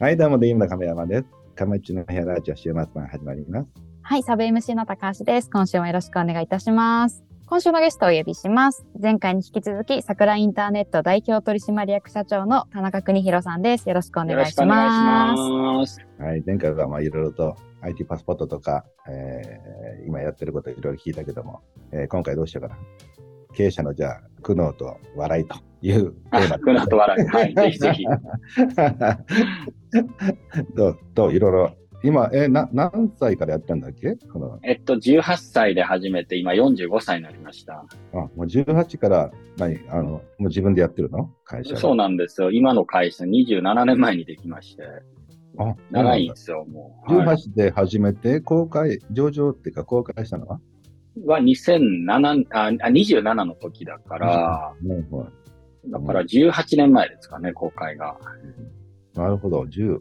はい、どうも、デイムの亀山です。亀内の部屋ラジオ週末版始まります。はい、サブ MC の高橋です。今週もよろしくお願いいたします。今週のゲストをお呼びします。前回に引き続き、桜インターネット代表取締役社長の田中邦弘さんです。よろしくお願いします。ます。はい、前回はまあいろいろと IT パスポートとか、えー今やってることいろいろ聞いたけども、えー今回どうしようかな。経営者のじゃあ、苦悩と笑いというテーマあ、くなと笑い。はい、ぜひぜひ。どう、どう、いろいろ。今、えーな、何歳からやってんだっけ？この、えっと、18歳で始めて、今45歳になりました。あ、もう18から、何、あの、もう自分でやってるの？会社はそうなんですよ。今の会社27年前にできまして、あ、長いんですよ、もう。はい18で始めて、公開、上場っていうか公開したのは？は2007あ、あ27の時だから、ねはいだから18年前ですかね、公開が。なるほど、10。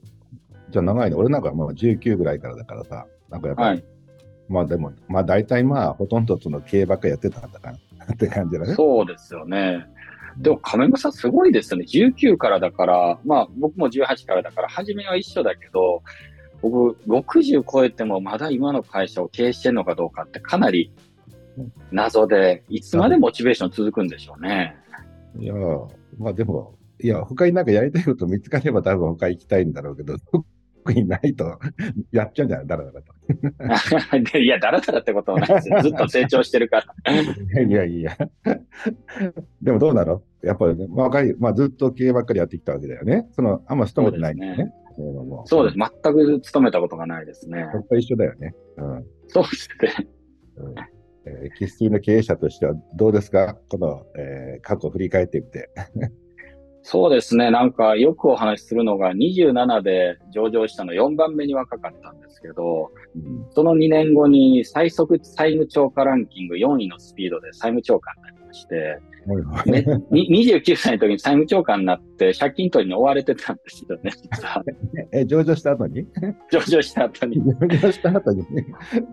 じゃあ長いね。俺なんかもう19ぐらいからだからさ、なんかやっぱり、はい。まあでも、まあ大体まあほとんどその経営ばっかりやってたんだから って感じだね。そうですよね。でも、亀山さんすごいですよね。19からだから、まあ、僕も18からだから、初めは一緒だけど、僕、60超えてもまだ今の会社を経営してるのかどうかってかなり謎で、いつまでモチベーション続くんでしょうね。いやー、まあでも、いや、他になんかやりたいこと見つかれば多分他行きたいんだろうけど、特にないと、やっちゃうんじゃない？だらだらと。で いや、だらだらってことはないですよ。ずっと成長してるから。いやいや。でもどうなの？やっぱりね、若い、まあずっと経営ばっかりやってきたわけだよね。その、あんま勤めてないんだよね。そうです。全く勤めたことがないですね。それと一緒だよね。うん。そうですね。うんえー、生粋の経営者としてはどうですか？この、えー過去を振り返ってみて。そうですね。なんかよくお話しするのが27で上場したの4番目に若かったんですけど、うんその2年後に最速債務超過ランキング4位のスピードで債務超過になりまして、ねに29歳の時に債務超過になって借金取りに追われてたんですよね、実は。え、上場した後に？上場した後に。上場した後に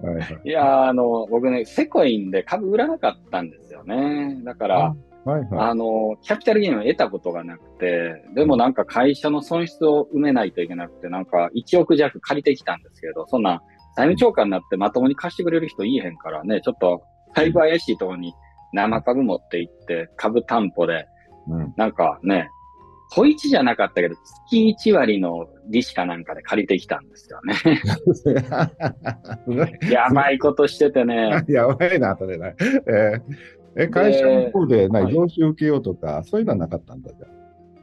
はいはいいやー、あの、僕ね、セコインで株売らなかったんですよね。だから、はいはあの、キャピタルゲインを得たことがなくて、でもなんか会社の損失を埋めないといけなくて、なんか1億弱借りてきたんですけど、そんな債務超過になってまともに貸してくれる人いいへんからね、ちょっとだいぶ怪しいところに生株持って行って、株担保で、い。うん。なんかね、小一じゃなかったけど、月1割の利子かなんかで借りてきたんですよね。やばいことしててね。やばいな、それね。えーえ、会社の方で何、はい上司受けようとか、そういうのはなかったんだじゃ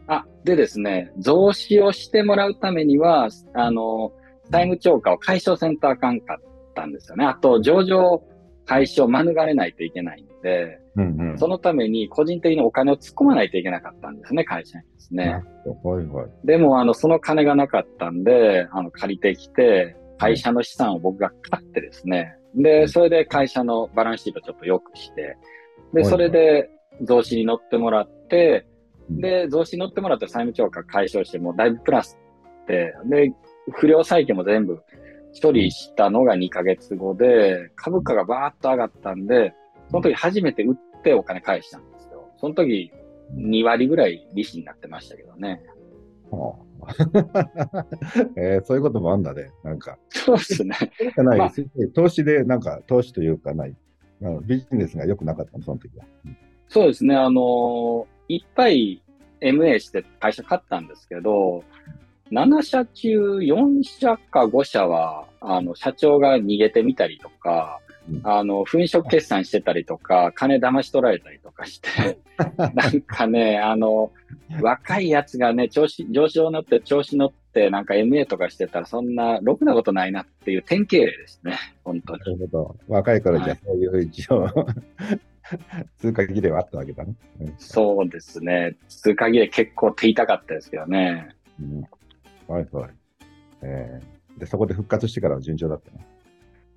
あ、でですね、増資をしてもらうためには、あの、債務超過を解消せんとあかんかったんですよね。あと、上場廃止を免れないといけないんで、あ。うんうん。そのために個人的にお金を突っ込まないといけなかったんですね、会社にですね。はいはい。でも、あの、その金がなかったんで、あの、借りてきて、会社の資産を僕が買ってですね。で、それで会社のバランスシートちょっと良くして、で、それで増資に乗ってもらって、で、増資に乗ってもらって債務超過解消して、もうだいぶプラスって、で、不良債権も全部処理したのが2ヶ月後で、株価がバーッと上がったんで、その時初めて売ってお金返したんですよ。その時2割ぐらい利子になってましたけどね。はあ えーそういうこともあんだね。なんか。そうですね。まあ投資で、なんか、投資というかない、あのビジネスが良くなかったの、その時は。そうですね。あのーいっぱい MA して会社買ったんですけど、7社中4社か5社は、あの、社長が逃げてみたりとか、うんあの、粉飾決算してたりとか、金騙し取られたりとかして、なんかね、あの、若いやつがね、調子、上昇乗って調子乗って、なんか MA とかしてたら、そんな、ろくなことないなっていう典型例ですね。本当に。なるほど。若い頃じゃ、はいそういう一応、通過儀礼はあったわけだね。うんそうですね。通過儀礼結構手痛かったですけどね。うんはいはい。えーで、そこで復活してからは順調だったの？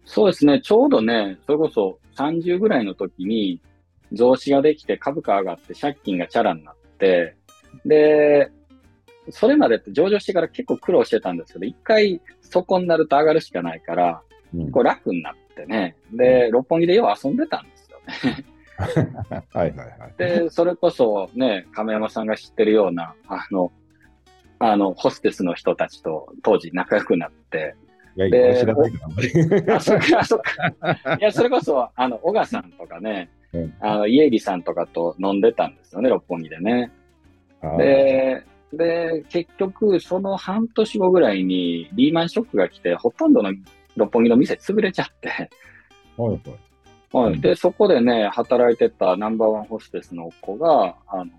そうですね。ちょうどね、それこそ30ぐらいの時に増資ができて株価上がって借金がチャラになって、で、それまでって上場してから結構苦労してたんですけど、一回そこになると上がるしかないから、うんこう楽になってね。で、六本木でよう遊んでたんですよね。はいはいはい。で、それこそね、亀山さんが知ってるような、あの、あの、ホステスの人たちと当時仲良くなって、いやいでや、知らないあそっか、そっか。いや、それこそ、あの、小賀さんとかね、うんあの、家入さんとかと飲んでたんですよね、六本木でね。で、で、結局、その半年後ぐらいにリーマンショックが来て、ほとんどの六本木の店潰れちゃって、はいはい。はい。うんで、そこでね、働いてたナンバーワンホステスの子が、あの、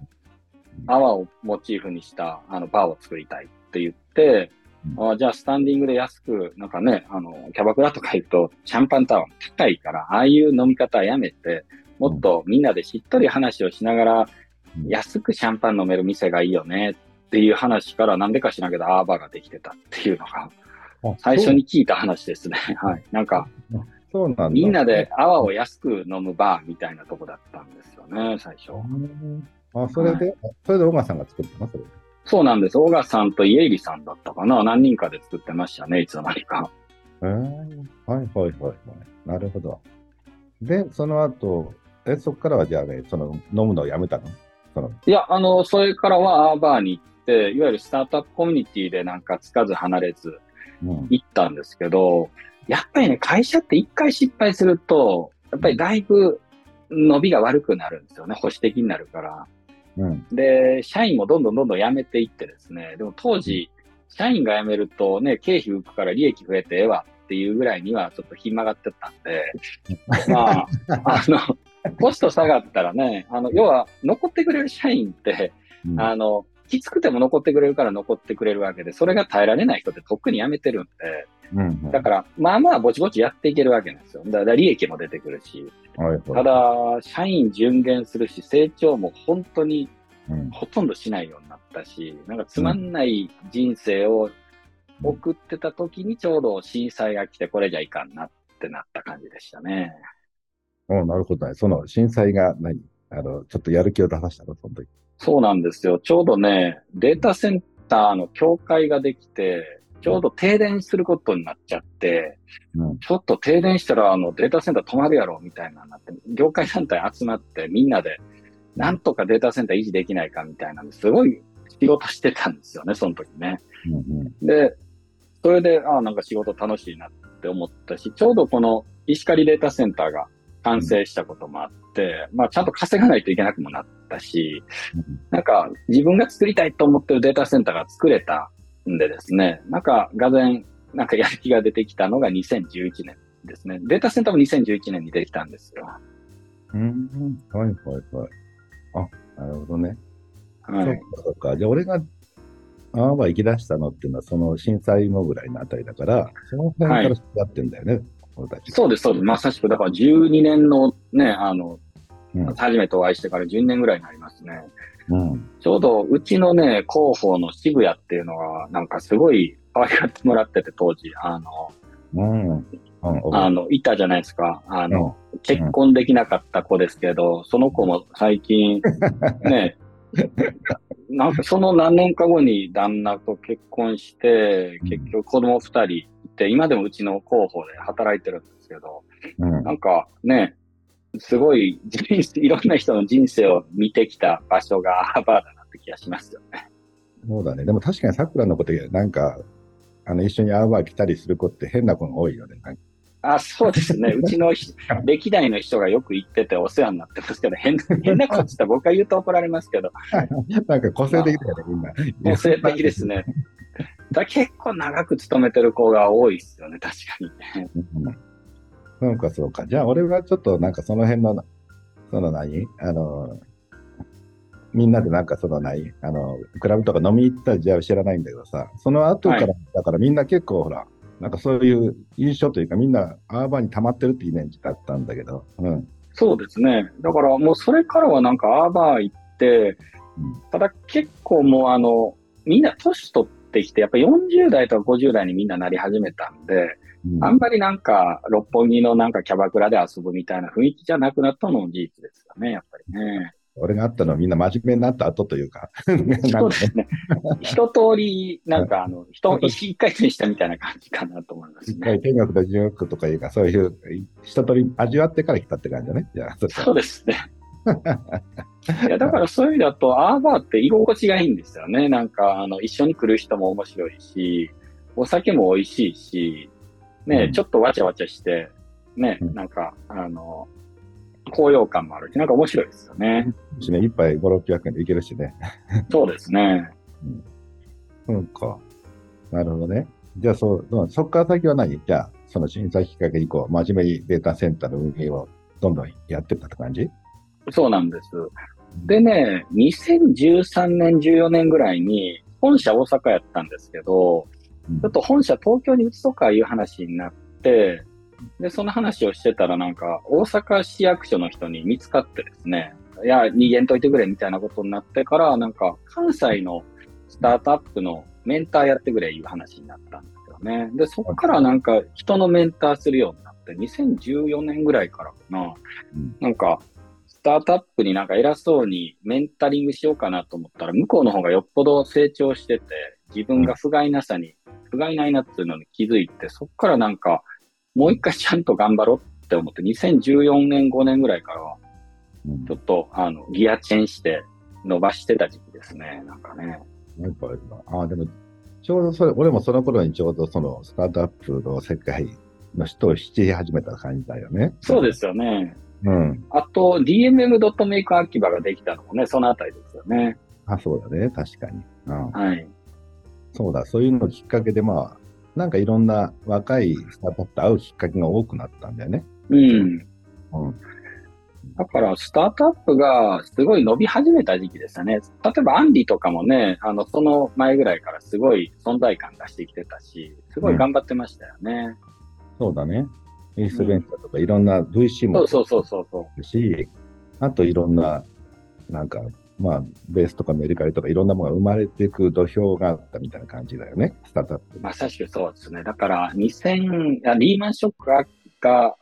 泡をモチーフにした、あの、バーを作りたいって言って、うあじゃあ、スタンディングで安く、なんかね、あの、キャバクラとか行くと、シャンパンタワー高いから、ああいう飲み方はやめて、もっとみんなでしっとり話をしながら、うん安くシャンパン飲める店がいいよねっていう話から、なんでか知らんけど、アーバーができてたっていうのが、あ最初に聞いた話ですね。はい。なんか、そうなんだ。みんなで泡を安く飲むバーみたいなとこだったんですよね、最初。うんあ、それで、それで小川さんが作ったの？そ。そうなんです。小川さんと家入さんだったかな？何人かで作ってましたね、いつの間にか。えー、はいはいはいはい。なるほど。で、その後、え、そこからはじゃあね、その飲むのをやめたの？その、いや、あの、それからはアーバーに行って、いわゆるスタートアップコミュニティでなんかつかず離れずうん。行ったんですけど、やっぱりね、会社って一回失敗すると、やっぱりだいぶ伸びが悪くなるんですよね。保守的になるから。うん。で、社員もどんどんどんどん辞めていってですね、でも当時、社員が辞めるとね、経費浮くから利益増えてええわっていうぐらいにはちょっとひん曲がってたんで、まあ、あの、コスト下がったらね、あの、要は残ってくれる社員って、うん。あの、きつくても残ってくれるから残ってくれるわけで、それが耐えられない人ってとっくに辞めてるんで、うん。だから、まあまあぼちぼちやっていけるわけなんですよ。だから利益も出てくるし、はいはい。ただ、社員順減するし、成長も本当にうん、ほとんどしないようになったし、なんかつまんない人生を送ってた時にちょうど震災が来て、これじゃいかんなってなった感じでしたね。おなるほどね。その震災が何？あの、ちょっとやる気を出させたの、その時。そうなんですよ。ちょうどね、データセンターの協会ができて、ちょうど停電することになっちゃって、うん。ちょっと停電したらあのデータセンター止まるやろみたいなのになって、業界団体集まってみんなで、なんとかデータセンター維持できないかみたいなんですごい仕事してたんですよね、その時ね。うんうん。で、それで、ああ、なんか仕事楽しいなって思ったし、ちょうどこの石狩データセンターが完成したこともあって、まあちゃんと稼がないといけなくもなったし、なんか自分が作りたいと思ってるデータセンターが作れたんでですね、なんかがぜん、なんかやる気が出てきたのが2011年ですね。データセンターも2011年にできたんですよ。うん。はいはいはい。あ、なるほどね。はい。そうかそうか。じゃあ俺が、ああは行き出したのっていうのは、その震災後ぐらいのあたりだから、その辺からやってんだよね、俺たち。そうです、そうです。まさしく、だから12年のね、あの、うん。初めてお会いしてから12年ぐらいになりますね。うん。ちょうどうちのね、広報の渋谷っていうのが、なんかすごい可愛がってもらってて、当時、あの、うん。うん。あの、いたじゃないですか。あうんの、結婚できなかった子ですけど、その子も最近、ね、なんかその何年か後に旦那と結婚して、結局子供二人いて、今でもうちの広報で働いてるんですけど、うん。なんかね、すごい人生、いろんな人の人生を見てきた場所が アーバーだなって気がしますよね。そうだね。でも確かに桜のことなんか、あの、一緒にアーバー来たりする子って変な子が多いよね。あ、そうですね。うちのひ歴代の人がよく行っててお世話になってますけど、変変なことしたら僕が言うと怒られますけど、なんか個性的だよね、みんな。個性的ですね。だ結構長く勤めてる子が多いですよね、確かに。うん。そうか、そうか。じゃあ、俺はちょっとなんかその辺の、その何？あの、みんなでなんかその何？あの、クラブとか飲み行ったじゃあ知らないんだけどさ、その後から、はだからみんな結構ほら、なんかそういう印象というかみんなアーバーに溜まってるってイメージだったんだけど、うん。そうですね。だからもうそれからはなんかアーバー行ってうん、ただ結構もうあの、みんな年取ってきて、やっぱ40代とか50代にみんななり始めたんで、うんあんまりなんか六本木のなんかキャバクラで遊ぶみたいな雰囲気じゃなくなったのも事実ですよね、やっぱりね。俺があったのはみんな真面目になった後というか、そうですね。一通り、なんかあの、人、一回転したみたいな感じかなと思いますね。一回天国と地獄とかいうか、そういう一通り味わってから来たって感じだね。じゃあ、そうですね。いや、だからそういう意味だと、アーバーって居心地がいいんですよね。なんか、あの、一緒に来る人も面白いし、お酒も美味しいし、ね、うんちょっとわちゃわちゃして、ね、うんなんか、あの、高揚感もあるし、なんか面白いですよね。しね、一杯5、600円でいけるしね。そうですね。そうか。なるほどね。じゃあ、そう、そっから先は何？じゃあ、その震災きっかけ以降、真面目にデータセンターの運営をどんどんやってったって感じ？そうなんです。でね、2013年、14年ぐらいに、本社大阪やったんですけど、ちょっと本社東京に移そうかいう話になって、で、その話をしてたらなんか、大阪市役所の人に見つかってですね、いや、逃げんといてくれみたいなことになってから、なんか、関西のスタートアップのメンターやってくれいう話になったんですよね。で、そこからなんか、人のメンターするようになって、2014年ぐらいからかな、うん。なんか、スタートアップになんか偉そうにメンタリングしようかなと思ったら、向こうの方がよっぽど成長してて、自分が不甲斐なさに、不甲斐ないなっていうのに気づいて、そっからなんか、もう一回ちゃんと頑張ろうって思って、2014年、5年ぐらいからは、うんちょっと、あの、ギアチェンして伸ばしてた時期ですね、なんかね。なんかああ、でも、ちょうどそれ、俺もその頃にちょうどそのスタートアップの世界の人を知り始めた感じだよね。そうですよね。うん。あと、DMM.make 秋葉ができたのもね、そのあたりですよね。あ、そうだね。確かに。うん。はい。そうだ。そういうのきっかけで、まあ、なんかいろんな若いスタートアップと会うきっかけが多くなったんだよね。うん。うん。だから、スタートアップがすごい伸び始めた時期でしたね。例えば、アンリとかもね、あの、その前ぐらいからすごい存在感出してきてたし、すごい頑張ってましたよね。そうだね。イーストベンチャーとかいろんな VC もそうそうそうそうそう。るし、あといろんな、なんか、まあ、ベースとかメルカリとかいろんなものが生まれていく土俵があったみたいな感じだよね、スタートアップ。まさしくそうですね。だから、2000、あリーマンショックが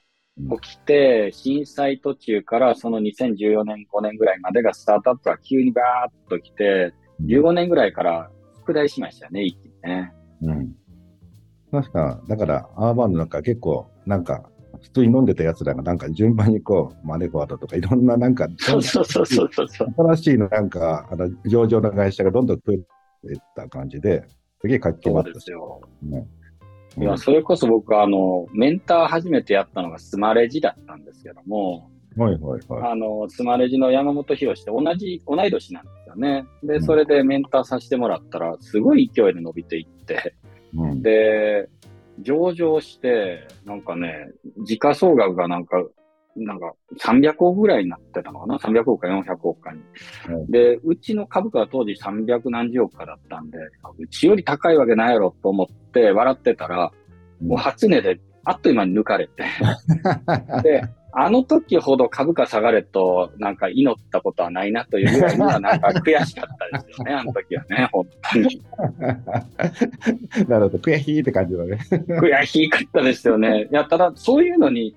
起きて、震災途中からその2014年、5年ぐらいまでがスタートアップが急にバーッと来て、15年ぐらいから拡大しましたよね、一気にね。うん。確か、だから、アーバーの中結構、なんか、普通に飲んでた奴らがなんか順番にこう、マネコアドとかいろんななんか、そうそうそうそう。新しいのなんか、あの、上場の会社がどんどん増えていった感じで、すげえ活気そうがあったですよ。ね。いや、それこそ僕、あの、メンター初めてやったのがスマレジだったんですけども、はいはいはい。あの、スマレジの山本博士って同じ、同い年なんですよね。で、うんそれでメンターさせてもらったら、すごい勢いで伸びていって、うん。で、上場して、なんかね、時価総額がなんか、なんか300億ぐらいになってたのかな ?300 億か400億かに。うんで、うちの株価は当時300何十億かだったんで、うちより高いわけないやろと思って笑ってたら、もう初値であっという間に抜かれて。で、あの時ほど株価下がれと、なんか祈ったことはないなというぐらいには、なんか悔しかったですよね、あの時はね、本当に。なるほど、悔しいって感じだね。悔しかったですよね。いや、ただ、そういうのに、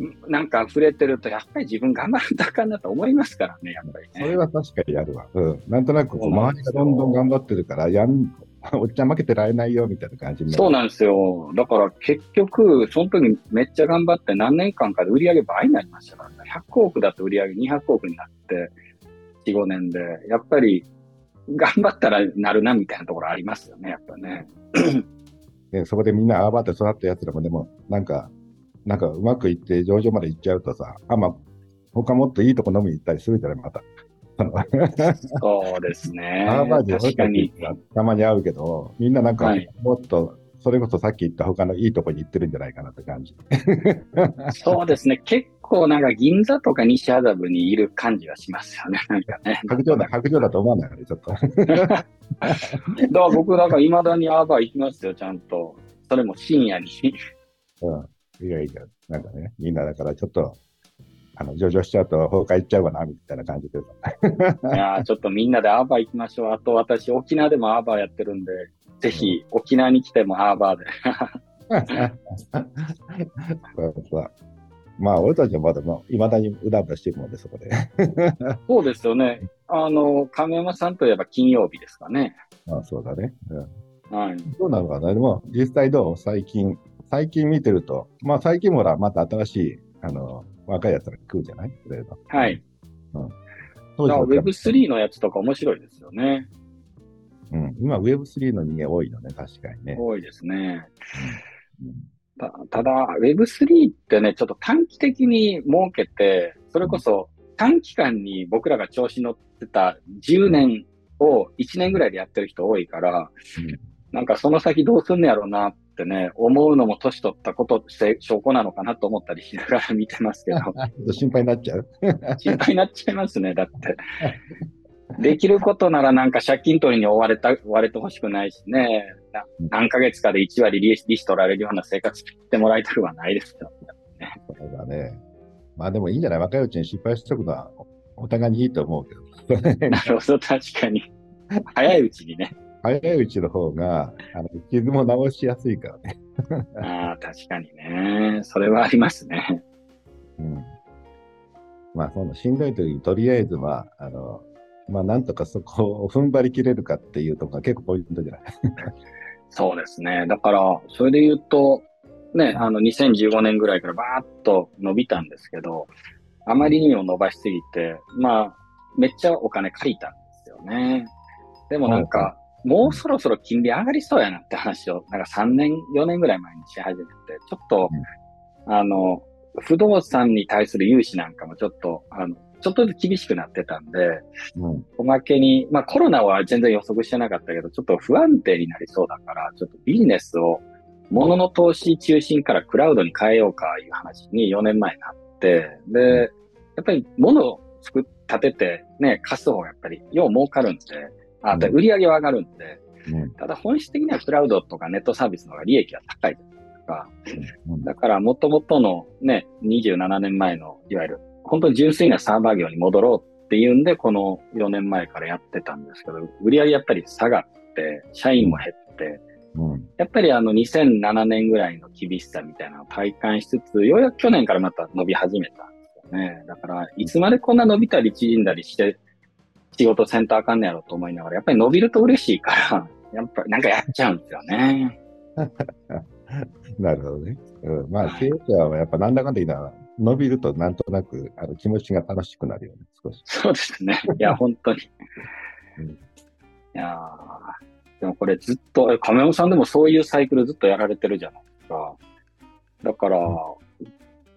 んなんか触れてると、やっぱり自分頑張らんとあかんなと思いますからね、やっぱりそれね。は確かにあるわ。うん。なんとなく周りがどんどん頑張ってるから、やん、おっちゃん負けてられないよみたいな感じ。そうなんですよ。だから結局、その時めっちゃ頑張って何年間かで売り上げ倍になりましたからね。100億だと売り上げ200億になって、4、5年で。やっぱり、頑張ったらなるなみたいなところありますよね、やっぱね。で そこでみんなアーバーって育ったやつらもでも、なんか、なんかうまくいって上場まで行っちゃうとさ、あ、まあ、他もっといいとこ飲みに行ったりするじゃない、また。そうですね。アーバーで確かに。たまに会うけど、みんななんかはい、もっと、それこそさっき言った他のいいとこに行ってるんじゃないかなって感じ。そうですね。結構なんか銀座とか西麻布にいる感じはしますよね。なんかね。白状だ、白状だと思わないよね、ちょっと。だから僕、だから未だにアーバー行きますよ、ちゃんと。それも深夜に。うん。いやいや、なんかね、みんなだからちょっと、あの、上場しちゃうと崩壊っちゃうわな、みたいな感じでさ。いやーちょっとみんなでアーバー行きましょう。あと私、沖縄でもアーバーやってるんで、ぜひ沖縄に来てもアーバーで。そうそうまあ、俺たちはまだ、まあ、未だにうだうだしてるもんで、そこで。そうですよね。あの、亀山さんといえば金曜日ですかね。まあ、そうだね。うん。はい。どうなのかなでも、実際どう？最近、最近見てると、まあ、最近もほら、また新しい、あの、若い奴ら来るじゃない？い。ろいろはい。当時の Web3 のやつとか面白いですよね。うん、今 Web3 の人間多いのね、確かにね。多いですね。うん。たただ、Web3 ってね、ちょっと短期的に設けて、それこそ短期間に僕らが調子乗ってた10年を1年ぐらいでやってる人多いから、うんなんかその先どうすんのやろうなってね、思うのも年取ったことって証拠なのかなと思ったりしながら見てますけど、心配になっちゃう。心配になっちゃいますね、だって。できることならなんか借金取りに追われた、追われてほしくないしね、な何ヶ月かで1割利子利子取られるような生活してもらいたくはないですよ。そうだね。まあでもいいんじゃない？若いうちに失敗しておくのはおお互いにいいと思うけど。なるほど、確かに。早いうちにね。早いうちの方が、あの傷も治しやすいからね。ああ、確かにね。それはありますね。うん。まあ、そのしんどい時にとりあえずは、あの、まあ、なんとかそこを踏ん張り切れるかっていうところが結構ポイントじゃない？そうですね。だから、それで言うと、ね、あの、2015年ぐらいからバーッと伸びたんですけど、あまりにも伸ばしすぎて、まあ、めっちゃお金借りたんですよね。でもなんか、もうそろそろ金利上がりそうやなって話を、なんか3年、4年ぐらい前にし始めて、ちょっと、あの、不動産に対する融資なんかもちょっと、あの、ちょっとずつ厳しくなってたんで、うん。おまけに、まあコロナは全然予測してなかったけど、ちょっと不安定になりそうだから、ちょっとビジネスを物の投資中心からクラウドに変えようかいう話に4年前になって、で、やっぱり物を作っ、立ててね、貸す方がやっぱりよう儲かるんで、あと売り上げは上がるんで、うん。ただ本質的にはクラウドとかネットサービスの方が利益は高いですか。うんだから元々のね、27年前の、いわゆる、本当に純粋なサーバー業に戻ろうっていうんで、この4年前からやってたんですけど、売り上げやっぱり下がって、社員も減って、うん。やっぱりあの2007年ぐらいの厳しさみたいなのを体感しつつ、ようやく去年からまた伸び始めたんですよね。だから、いつまでこんな伸びたり縮んだりして、仕事せんとあかんねやろと思いながら、やっぱり伸びると嬉しいから、やっぱりなんかやっちゃうんですよね。なるほどね。うん。まあ、はい経営者はやっぱなんだかんだ言いながら、伸びるとなんとなく、あの、気持ちが楽しくなるよね、少し。そうですね。いや、本当に。うんいやーでもこれずっと、え亀山さんでもそういうサイクルずっとやられてるじゃないですか。だから、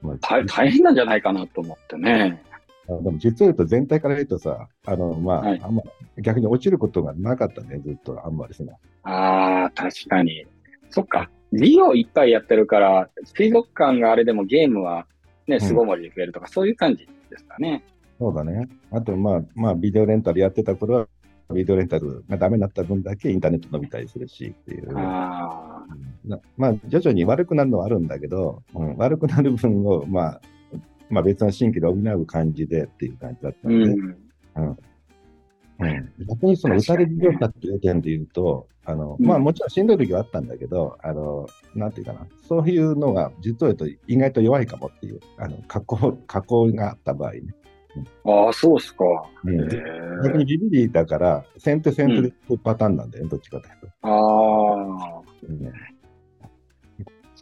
まあ大大変なんじゃないかなと思ってね。あでも実を言うと全体から言うとさ、あの、まあ、はいあんま、逆に落ちることがなかったね、ずっと、あんまりその。ああ、確かに。そっか。利用いっぱいやってるから、水族館があれでもゲームはね、巣ごもりで増えるとか、そういう感じですかね。そうだね。あと、まあ、まあ、ビデオレンタルやってた頃は、ビデオレンタルがダメになった分だけインターネット伸びたりするしっていう。あなまあ、徐々に悪くなるのはあるんだけど、うん、悪くなる分を、まあ、まあ別の新規で補う感じでっていう感じだったあ、ので、うん。うん逆にその打たれ事業者っていう点で言うと、あの、うんまあもちろんしんどい時はあったんだけど、あの、なんていうかな、そういうのが実を言うと意外と弱いかもっていう、あの、加工、加工があった場合ね。ああ、そうっすか。うんへ逆にえ。ビビリだから、先手先手で行くパターンなんだよね、どっちかというと。ああ、うん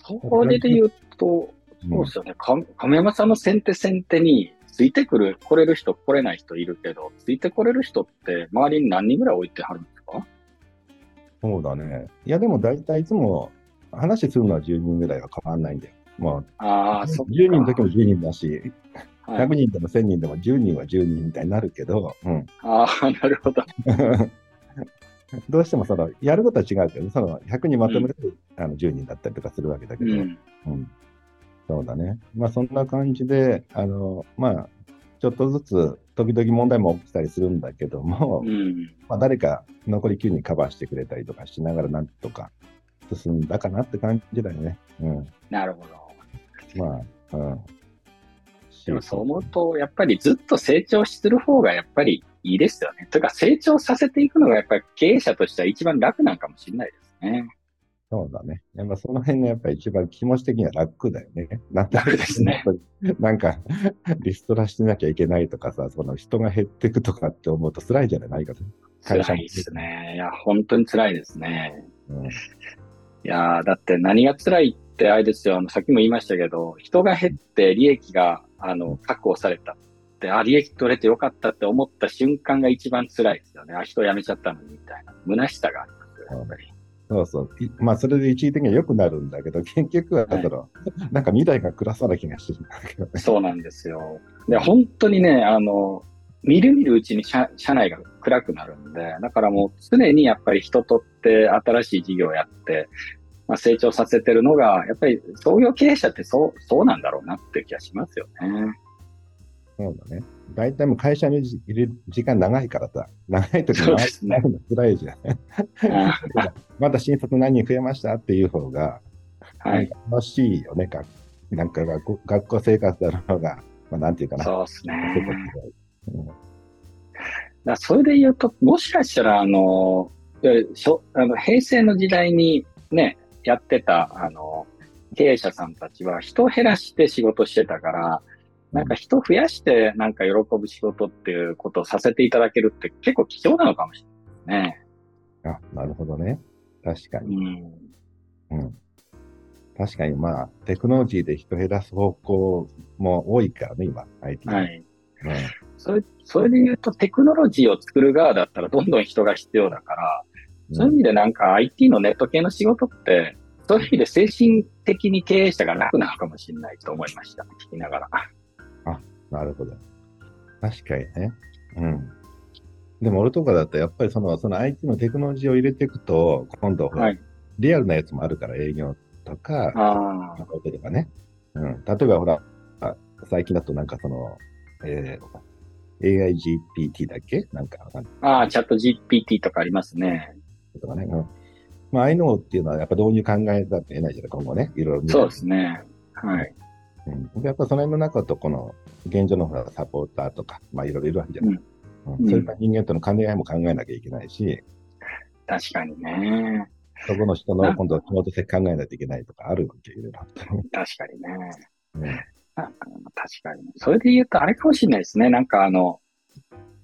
それで言うと、そうですよね。か亀山さんの先手先手に、ついてくる、来れる人、来れない人いるけど、ついて来れる人って、周りに何人ぐらい置いてはるんですか？そうだね。いや、でも大体いつも話するのは10人ぐらいは変わんないんだよ。まあ、ああ、そっか。10人の時も10人だし、はい100人でも1000人でも10人は10人みたいになるけど、うん。ああ、なるほど。どうしてもその、やることは違うけど、その100人まとめると、あの10人だったりとかするわけだけど、うん。うんそうだね。まあそんな感じで、あの、まあ、ちょっとずつ時々問題も起きたりするんだけども、うん。まあ誰か残り9人カバーしてくれたりとかしながらなんとか進んだかなって感じだよね。うん。なるほど。まあ、うん。でもそう思うと、やっぱりずっと成長する方がやっぱりいいですよね。というか成長させていくのがやっぱり経営者としては一番楽なんかもしれないですね。そうだね。やっぱその辺がやっぱり一番気持ち的には楽だよね。なんて楽ですね。なんか、リストラしなきゃいけないとかさ、その人が減っていくとかって思うと辛いじゃない？かと。会社も辛いですね。いや、本当に辛いですね。うん。いやーだって何が辛いってあれですよ。あの、さっきも言いましたけど、人が減って利益が、あの、確保されたっあ、利益取れてよかったって思った瞬間が一番辛いですよね。あ、人辞めちゃったのにみたいな。虚しさがありますよ、やっぱり。そうそう。いまあ、それで一時的には良くなるんだけど、結局は、だから、なんか未来が暗そうな気がしてるんだけどね。そうなんですよ。で、本当にね、あの、みるみるうちに社社内が暗くなるんで、だからもう常にやっぱり人とって新しい事業をやって、まあ、成長させてるのが、やっぱり創業経営者ってそう、そうなんだろうなっていう気がしますよね。そうだね。大体もう会社にいる時間長いからさ、長い時長いの辛いじゃん。あまだ新卒何人増えましたっていう方が、はい。楽しいよね。がなんか学校学校生活だろうが、まあ、なんていうかな。そうですね。うんだそれで言うと、もしかしたら、あの、でしょあの平成の時代にね、やってた、あの、経営者さんたちは人を減らして仕事してたから、なんか人増やしてなんか喜ぶ仕事っていうことをさせていただけるって結構貴重なのかもしれないね。あ、なるほどね。確かうに。ん。うん。確かに、まあ、テクノロジーで人減らす方向も多いからね、今、IT。はい。うんそれ、それで言うとテクノロジーを作る側だったらどんどん人が必要だから、そういう意味でなんか IT のネット系の仕事って、そういう意味で精神的に経営者が楽なのかもしれないと思いました。聞きながら。なるほど。確かにね。うん。でも俺とかだとやっぱりそのその IT のテクノロジーを入れていくと、今度ほら、はい。リアルなやつもあるから営業とか、あとかね。うん。例えばほら、あ最近だとなんかその、えー、AIGPT だっけ？なんかあ。ああ、チャット GPT とかありますね。とかね。うん。まあ、ああいうのっていうのはやっぱ導入考えたって得ないじゃない、今後ね。いろいろそうですね。はい。うん。でやっぱその辺の中とこの現状のほらサポーターとか、まあいろいろいるわけじゃない。うんうんそういった人間との兼ね合いも考えなきゃいけないし、確かにね。そこの人の今度は仕事先考えないといけないとかあるわけよ、いろいろ確かにね。うんあ確かに。それで言うとあれかもしれないですね。なんかあの、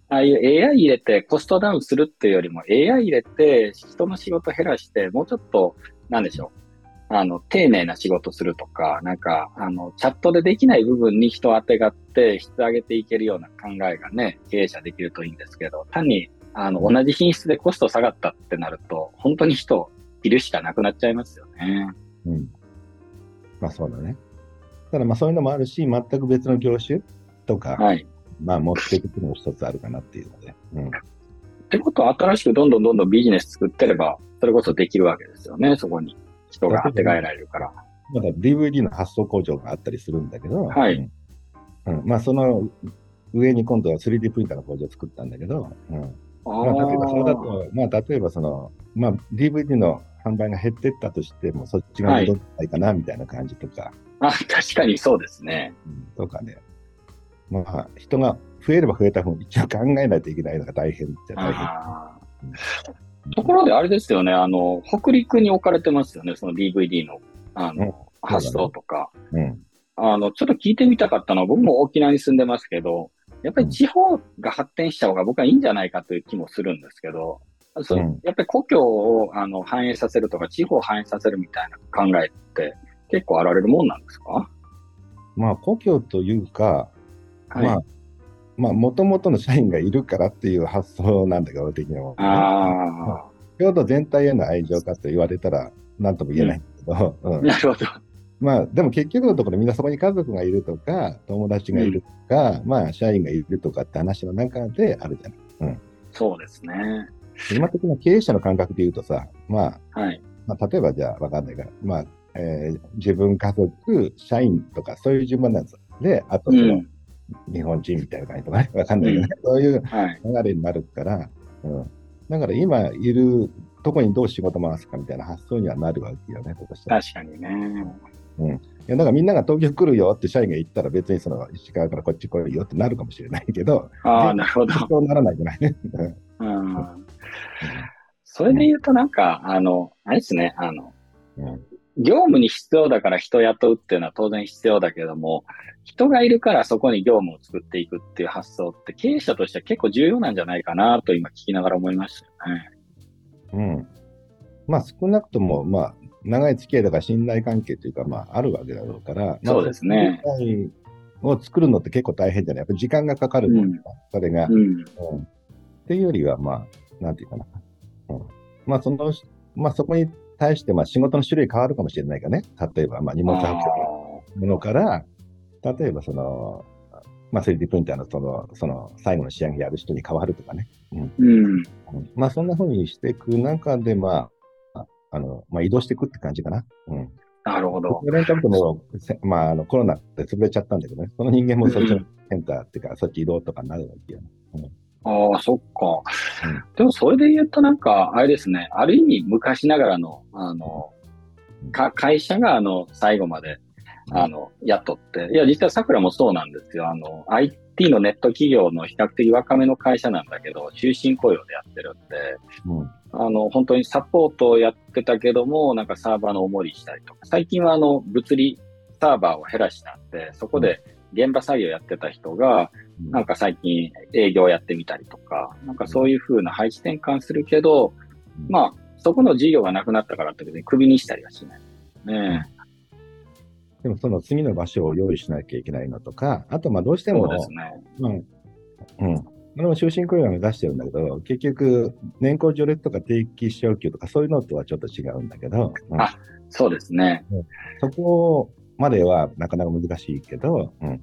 ああいう AI 入れてコストダウンするっていうよりも AI 入れて人の仕事減らしてもうちょっと、なんでしょう。あの、丁寧な仕事するとか、なんか、あの、チャットでできない部分に人を当てがって質上げていけるような考えがね、経営者できるといいんですけど、単に、あの、同じ品質でコスト下がったってなると、本当に人をいるしかなくなっちゃいますよね。うん。まあそうだね。ただまあそういうのもあるし、全く別の業種とか、はい。まあ持っていくのも一つあるかなっていうので。うん。ってことは新しくどんどんどんどんビジネス作ってれば、それこそできるわけですよね、そこに。人が当てがえられるから。まだ DVD の発送工場があったりするんだけど、はいうん。うんまあその上に今度は 3D プリンターの工場を作ったんだけど、うん。あまあ、例えばそれだーと、まあ、例えばその、まあ、DVD の販売が減ってったとしても、そっちが戻ってないかな、みたいな感じとか、あ、確かにそうですね。うんとかね。まあ、人が増えれば増えた分、一応考えないといけないのが大変っちゃ大変。ところであれですよね、あの、北陸に置かれてますよね、その DVD の、あうんの、発送とか。うん。あの、ちょっと聞いてみたかったのは、僕も沖縄に住んでますけど、やっぱり地方が発展した方が僕はいいんじゃないかという気もするんですけど、そやっぱり故郷をあの反映させるとか、地方を反映させるみたいな考えって結構あられるもんなんですか？まあ、故郷というか、はい。まあ、まあ、もともとの社員がいるからっていう発想なんだけど、俺的には。あ京都全体への愛情かと言われたら、なんとも言えないんだけど、うあ、んなるほど。まあ、でも結局のところみんなそこに家族がいるとか、友達がいるとか、まあ、社員がいるとかって話の中であるじゃない。そうですね。今的な経営者の感覚で言うとさ、まあ、はい。まあ、例えばじゃあわかんないから、まあ、えー自分、家族、社員とかそういう順番なんですよ。で、あとうそ。日本人みたいな感じとかね、わかんないけどね、そういうはい。流れになるから、うん。だから今いるとこにどう仕事回すかみたいな発想にはなるわけよね。確かにね。いやだからみんなが東京来るよって社員が言ったら別にその石川からこっち来いよってなるかもしれないけど、ああ、なるほど。そうならないじゃないね。うんうん。それで言うとなんか、あの、あれですね、あの、うん業務に必要だから人雇うっていうのは当然必要だけども、人がいるからそこに業務を作っていくっていう発想って経営者としては結構重要なんじゃないかなと今聞きながら思いましたよね。うん。まあ少なくとも、まあ、長い付き合いだから信頼関係というか、まあ、あるわけだろうから、まあそうですね。そこにを作るのって結構大変じゃないやっぱり時間がかかるもん、うんそれが、うん。うんっていうよりは、まあ、なんていうかな。うん、まあ、その、まあ、そこに対して、まあ、仕事の種類変わるかもしれないがね。例えば、まあ、荷物運あぶものから、例えば、その、まあ、3D プリンターのその、その、最後の仕上げやる人に変わるとかね。ーうん。うんまあ、そんな風にしていく中で、まあ、ああの、まあ、移動していくって感じかな。うん。なるほど。レンタルとも、せまあ、あの、コロナって潰れちゃったんだけどね。その人間もそっちのセンターっていうか、そっち移動とかになるわけよね。ああ、そっか。うんでもそれで言うとなんか、あれですね。ある意味昔ながらの、あの、か会社があの、最後まで、あの、雇って。いや、実は桜もそうなんですよ。あの、IT のネット企業の比較的若めの会社なんだけど、終身雇用でやってるんで、うん。あの、本当にサポートをやってたけども、なんかサーバーの重りしたりとか、最近はあの、物理サーバーを減らしたんで、そこで現場作業やってた人が、なんか最近営業やってみたりとか、なんかそういう風な配置転換するけど、うんまあ、そこの事業がなくなったからって別にクビにしたりはしない。ねでもその次の場所を用意しなきゃいけないのとか、あとまあどうしえ。ても、そうですね。うん。うん。俺も終身雇用は目指してるんだけど、結局、年功序列とか定期昇給とかそういうのとはちょっと違うんだけど、うんあそうですね。そこまではなかなか難しいけど、うん。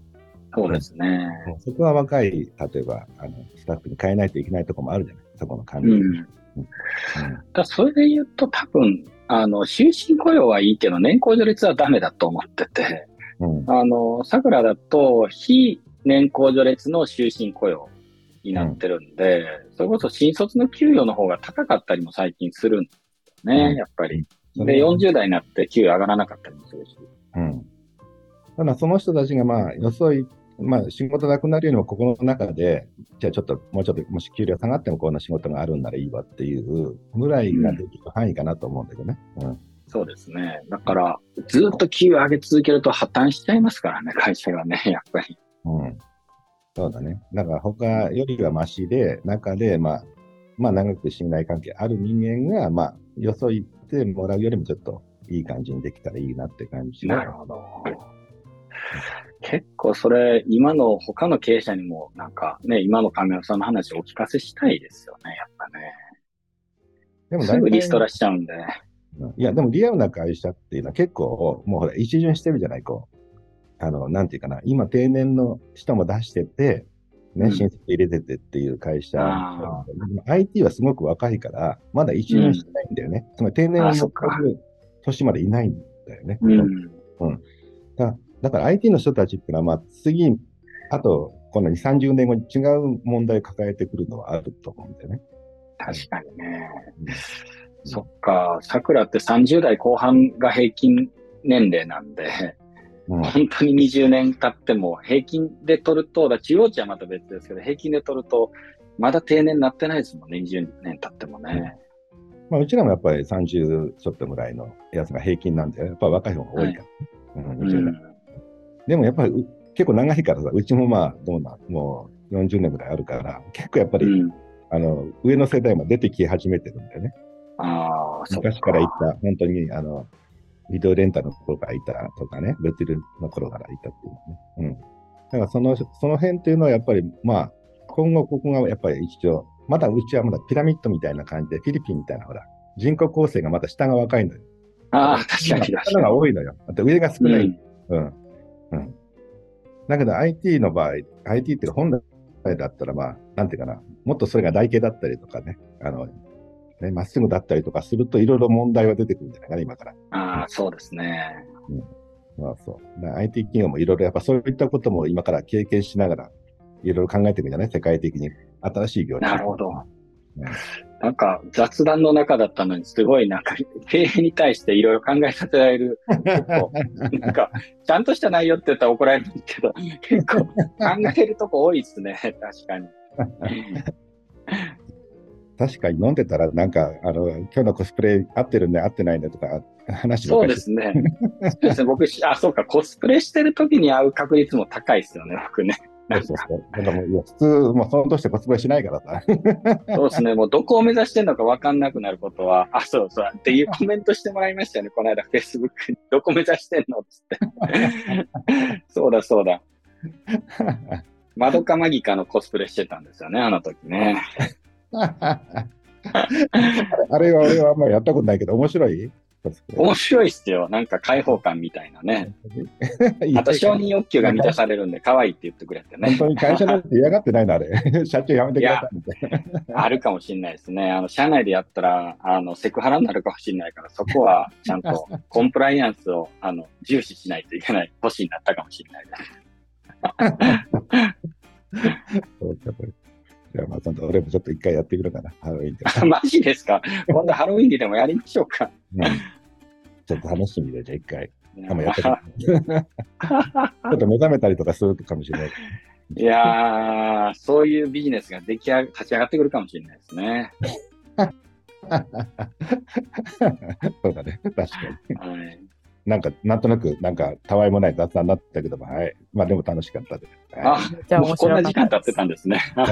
そうですね。そこは若い、例えば、あの、スタッフに変えないといけないところもあるじゃないそこの管理。うん。だそれで言うと多分、あの、終身雇用はいいけど、年功序列はダメだと思ってて、うん。うん。あの、桜だと、非年功序列の終身雇用になってるんで、それこそ新卒の給与の方が高かったりも最近するんですよね、うんやっぱり。そで、れは40代になって給与上がらなかったりもするし。うん。ただ、その人たちが、まあ、よそい、まあ、仕事なくなるよりも、ここの中で、じゃあちょっと、もうちょっと、もし給料下がってもこんな仕事があるんならいいわっていうぐらいができる範囲かなと思うんだけどね。うん。そうですね。だから、ずっと給与上げ続けると破綻しちゃいますからね、会社がね、やっぱり。うん。そうだね。だから、他よりはマシで、中で、まあ、まあ、長く信頼関係ある人間が、まあ、よそ行ってもらうよりもちょっといい感じにできたらいいなって感じがなるほど。結構それ、今の他の経営者にも、なんかね、今の亀山さんの話をお聞かせしたいですよね、やっぱね。でもすぐリストララしちゃうんで。いや、でもリアルな会社っていうのは結構、もうほら、一巡してるじゃない、こう。あの、なんていうかな、今定年の人も出してて、ね、うん新卒入れててっていう会社あ。でも IT はすごく若いから、まだ一巡してないんだよね。つまり定年をあそっか迎える年までいないんだよね。うん。だだから IT の人たちっていうのは、まあ、次、あと、この2、30年後に違う問題を抱えてくるのはあると思うんだよね。確かにね。うんそっか、桜って30代後半が平均年齢なんで、うん本当に20年経っても平均で取ると、だ中央値はまた別ですけど、平均で取ると、まだ定年になってないですもんね、20年経ってもね。まあ、うちらもやっぱり30ちょっとぐらいのやつが平均なんで、やっぱり若い方が多いから、うんう20年ん。でもやっぱりう結構長いからさ、うちもまあ、どうなん、もう40年ぐらいあるから、結構やっぱり、うん。あの、上の世代も出てき始めてるんだよね。あ。昔からいた、本当に、あの、ビデオレンタルの頃からいたとかね、物流の頃からいたっていうのね。うん。だからその、その辺っていうのはやっぱり、まあ、今後ここがやっぱり一応、まだうちはまだピラミッドみたいな感じで、フィリピンみたいな、ほら、人口構成がまだ下が若いのよ。ああ、確かに確下のがか多いのよ。あと上が少に。ない。うんうん。うん。だけど IT の場合、IT っていうか本来だったらまあ、なんていうかな、もっとそれが台形だったりとかね、あの、ね、まっすぐだったりとかするといろいろ問題は出てくるんじゃないかな、今から。ああ、そうですね。まあそう。IT 企業もいろいろやっぱそういったことも今から経験しながら、いろいろ考えていくんじゃない？世界的に。新しい業種。なるほどうん。なんか雑談の中だったのに、すごいなんか 経営に対していろいろ考えさせられる、なんか、ちゃんとした内容って言ったら怒られるんですけど、結構考えるとこ多いですね、確かに。確かに飲んでたら、なんか、あの、今日のコスプレ合ってるね、合ってないねとか、話ばそうですね。そうですね。僕、あ、そうか、コスプレしてる時に会う確率も高いですよね、僕ね。そうそうそう。だからもういや普通、もうその年でコスプレしないからさ。そうですね。もうどこを目指してんのか分かんなくなることは、あ、そうそう。っていうコメントしてもらいましたよね。この間、Facebook に。どこ目指してんの？っつって。そうだ、そうだ。マドカマギカのコスプレしてたんですよね、あの時ね。あれは俺はあんまりやったことないけど、面白い？面白いっすよ。なんか開放感みたいなね。あと承認欲求が満たされるんで、可愛いって言ってくれてね。本当に会社だって嫌がってないの、あれ。社長やめてくださいみたいな。あるかもしれないですね。あの、社内でやったら、あの、セクハラになるかもしれないから、そこはちゃんと コンプライアンスを、あの、重視しないといけない年になったかもしれないです。じゃあ、まあ、その俺もちょっと一回やってくるかな、ハロウィンで。マジですか？今度ハロウィンででもやりましょうか。うん、ちょっと試してみて、じゃあ一回。でもやって ちょっと目覚めたりとかするかもしれない。いやー、そういうビジネスが出来上が、立ち上がってくるかもしれないですね。そうだね、確かに。はい。なんか、なんとなく、なんか、たわいもない雑談になったけども、はい。まあでも楽しかったです。あ、じゃあもうこんな時間経ってたんですね。ま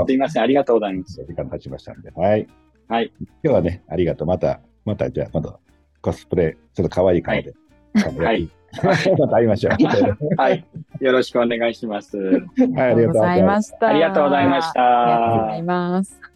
あすいません、ありがとうございます。時間経ちましたんで。はい。はい。今日はね、ありがとう。また、また、じゃあ、今度、コスプレ、ちょっと可愛い顔で。はい。また会いましょう。はい。よろしくお願いします。はい、ありがとうありがとうございました。ありがとうございましたありがとうございます。